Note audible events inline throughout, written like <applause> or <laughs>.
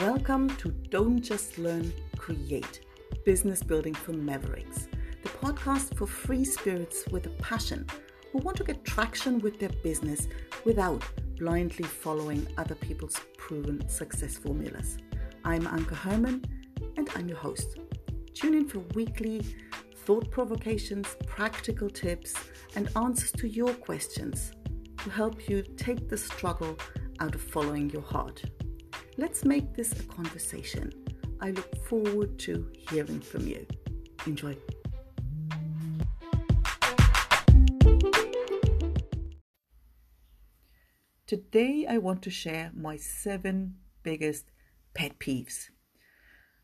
Welcome to Don't Just Learn, Create Business Building for Mavericks, the podcast for free spirits with a passion who want to get traction with their business without blindly following other people's proven success formulas. I'm Anke Herman and I'm your host. Tune in for weekly thought provocations, practical tips, and answers to your questions to help you take the struggle out of following your heart. Let's make this a conversation. I look forward to hearing from you. Enjoy. Today, I want to share my seven biggest pet peeves,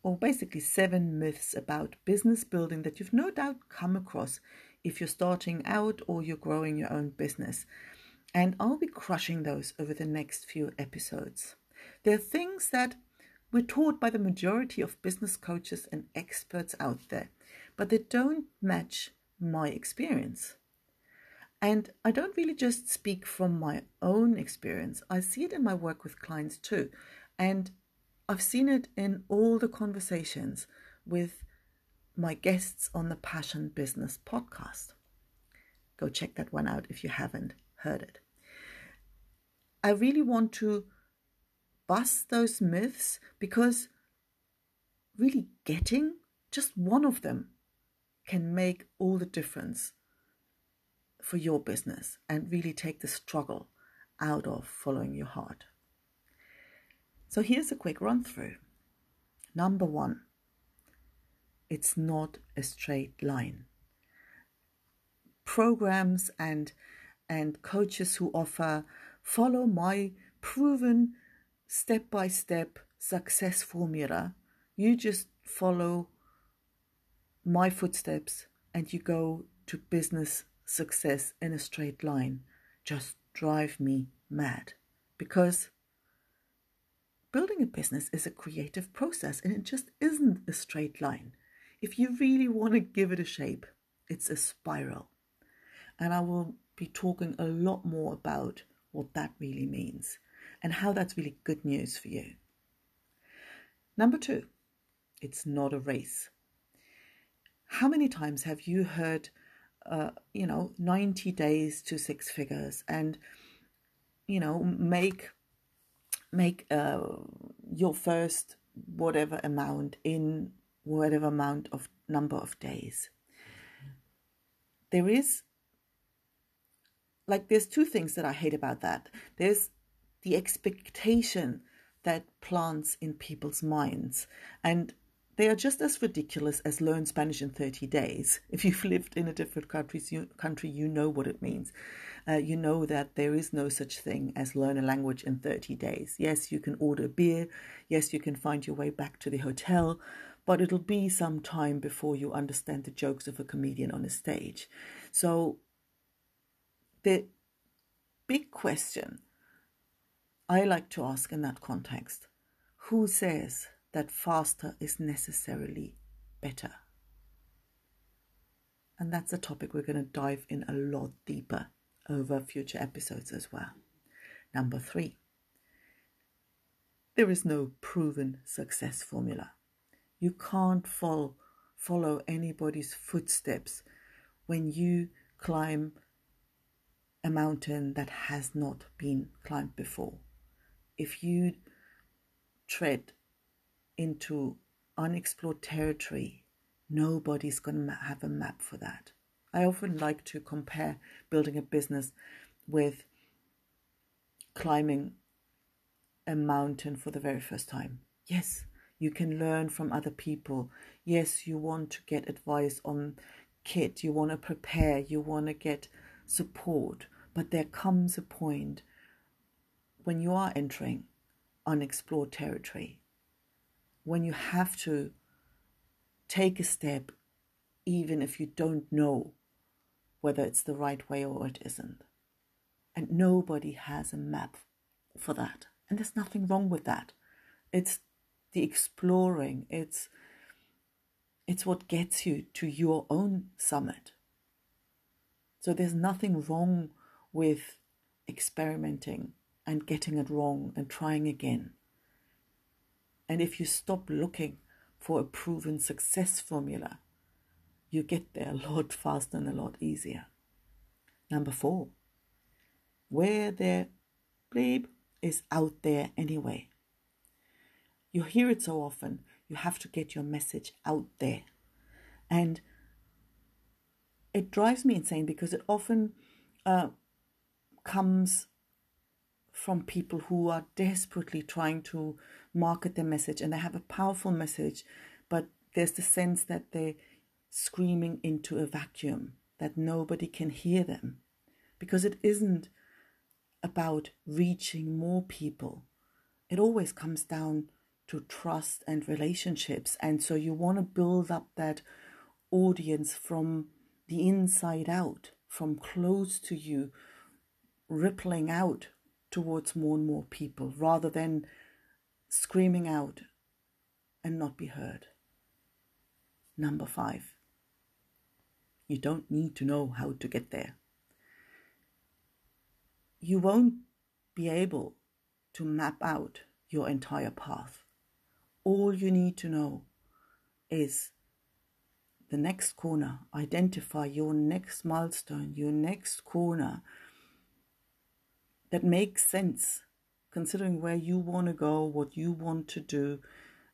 or basically seven myths about business building that you've no doubt come across if you're starting out or you're growing your own business. And I'll be crushing those over the next few episodes. There are things that we're taught by the majority of business coaches and experts out there, but they don't match my experience. And I don't really just speak from my own experience, I see it in my work with clients too. And I've seen it in all the conversations with my guests on the Passion Business podcast. Go check that one out if you haven't heard it. I really want to bust those myths because really getting just one of them can make all the difference for your business and really take the struggle out of following your heart. So here's a quick run through. Number one, it's not a straight line. Programs and and coaches who offer follow my proven step by step success formula. You just follow my footsteps and you go to business success in a straight line just drive me mad because building a business is a creative process and it just isn't a straight line. If you really want to give it a shape, it's a spiral. And I will be talking a lot more about what that really means and how that's really good news for you. Number two, it's not a race. How many times have you heard uh, you know, 90 days to six figures and, you know, make, make uh, your first whatever amount in whatever amount of number of days. There is, like, there's two things that I hate about that. There's the expectation that plants in people's minds. And they are just as ridiculous as learn Spanish in 30 days. <laughs> If you've lived in a different country, you, country, you know what it means. Uh, you know that there is no such thing as learn a language in 30 days. Yes, you can order beer. Yes, you can find your way back to the hotel. But it'll be some time before you understand the jokes of a comedian on a stage. So, the big question I like to ask in that context who says that faster is necessarily better. And that's a topic we're going to dive in a lot deeper over future episodes as well. Number three, there is no proven success formula. You can't follow, follow anybody's footsteps when you climb a mountain that has not been climbed before. If you tread into unexplored territory, nobody's going to have a map for that. I often like to compare building a business with climbing a mountain for the very first time. Yes, you can learn from other people. Yes, you want to get advice on kit, you want to prepare, you want to get support, but there comes a point when you are entering unexplored territory when you have to take a step, even if you don't know whether it's the right way or it isn't. And nobody has a map for that. And there's nothing wrong with that. It's the exploring, it's it's what gets you to your own summit. So there's nothing wrong with experimenting and getting it wrong and trying again And if you stop looking for a proven success formula, you get there a lot <laughs> faster and a lot easier. Number four, where there, bleep, is out there anyway. You hear it so often, you have to get your message out there. And it drives me insane because it often uh, comes from people who are desperately trying to market their message and they have a powerful message, but there's the sense that they're screaming into a vacuum, that nobody can hear them. Because it isn't about reaching more people, it always comes down to trust and relationships. And so you want to build up that audience from the inside out, from close to you, rippling out towards more and more people rather than screaming out and not be heard. Number five, you don't need to know how to get there. You won't be able to map out your entire path. All you need to know is the next corner, identify your next milestone, your next corner that makes sense considering where you want to go, what you want to do.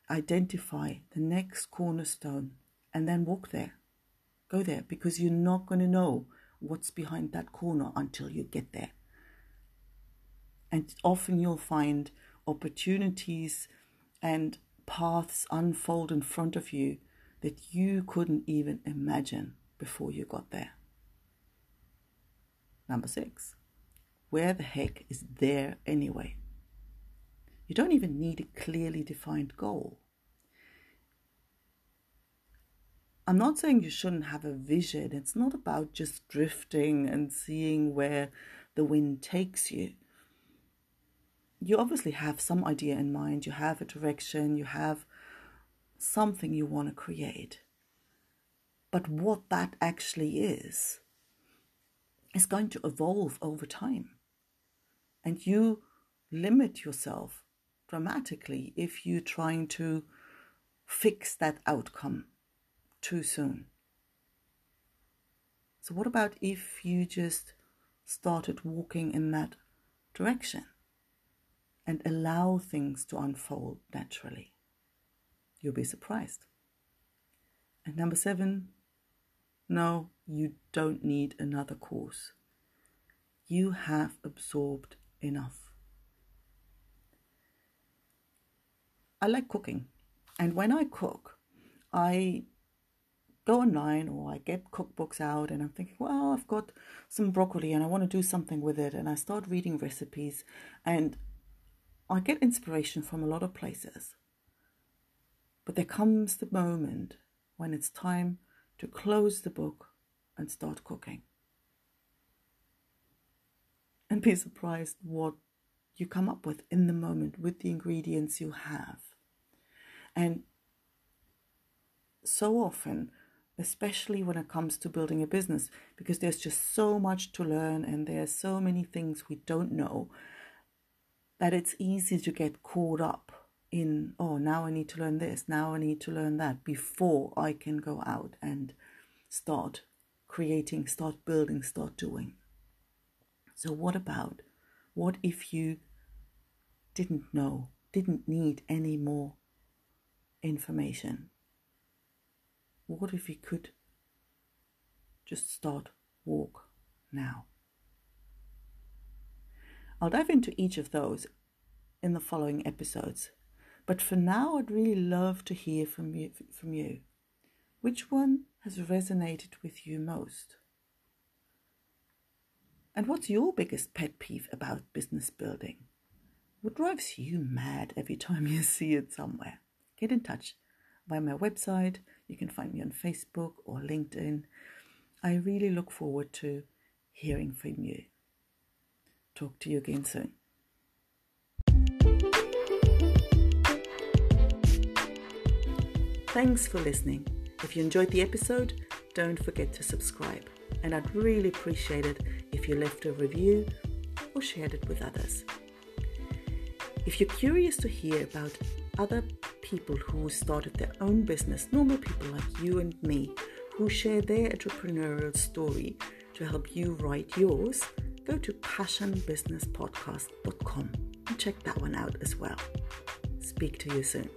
Identify the next cornerstone and then walk there. Go there because you're not going to know what's behind that corner until you get there. And often you'll find opportunities and paths unfold in front of you that you couldn't even imagine before you got there. Number six, where the heck is there anyway? You don't even need a clearly defined goal. I'm not saying you shouldn't have a vision. It's not about just drifting and seeing where the wind takes you. You obviously have some idea in mind, you have a direction, you have something you want to create. But what that actually is, is going to evolve over time. And you limit yourself dramatically if you're trying to fix that outcome too soon. So, what about if you just started walking in that direction and allow things to unfold naturally? You'll be surprised. And number seven, no, you don't need another course. You have absorbed enough. I like cooking. And when I cook, I go online or I get cookbooks out and I'm thinking, well, I've got some broccoli and I want to do something with it. And I start reading recipes and I get inspiration from a lot of places. But there comes the moment when it's time to close the book and start cooking. And be surprised what you come up with in the moment with the ingredients you have. And so often, especially when it comes to building a business, because there's just so much to learn and there's so many things we don't know, that it's easy to get caught up in, oh, now I need to learn this, now I need to learn that before I can go out and start creating, start building, start doing. So, what about what if you didn't know, didn't need any more information? What if you could just start walk now? I'll dive into each of those in the following episodes. But for now, I'd really love to hear from you. From you. Which one has resonated with you most? And what's your biggest pet peeve about business building? What drives you mad every time you <laughs> see it somewhere? Get in touch via my website. You can find me on Facebook or LinkedIn. I really look forward to hearing from you. Talk to you again soon. Thanks for listening. If you enjoyed the episode, don't forget to subscribe. And I'd really appreciate it if you left a review or shared it with others. If you're curious to hear about other people who started their own business, normal people like you and me, who share their entrepreneurial story to help you write yours, go to passionbusinesspodcast.com and check that one out as well. Speak to you soon.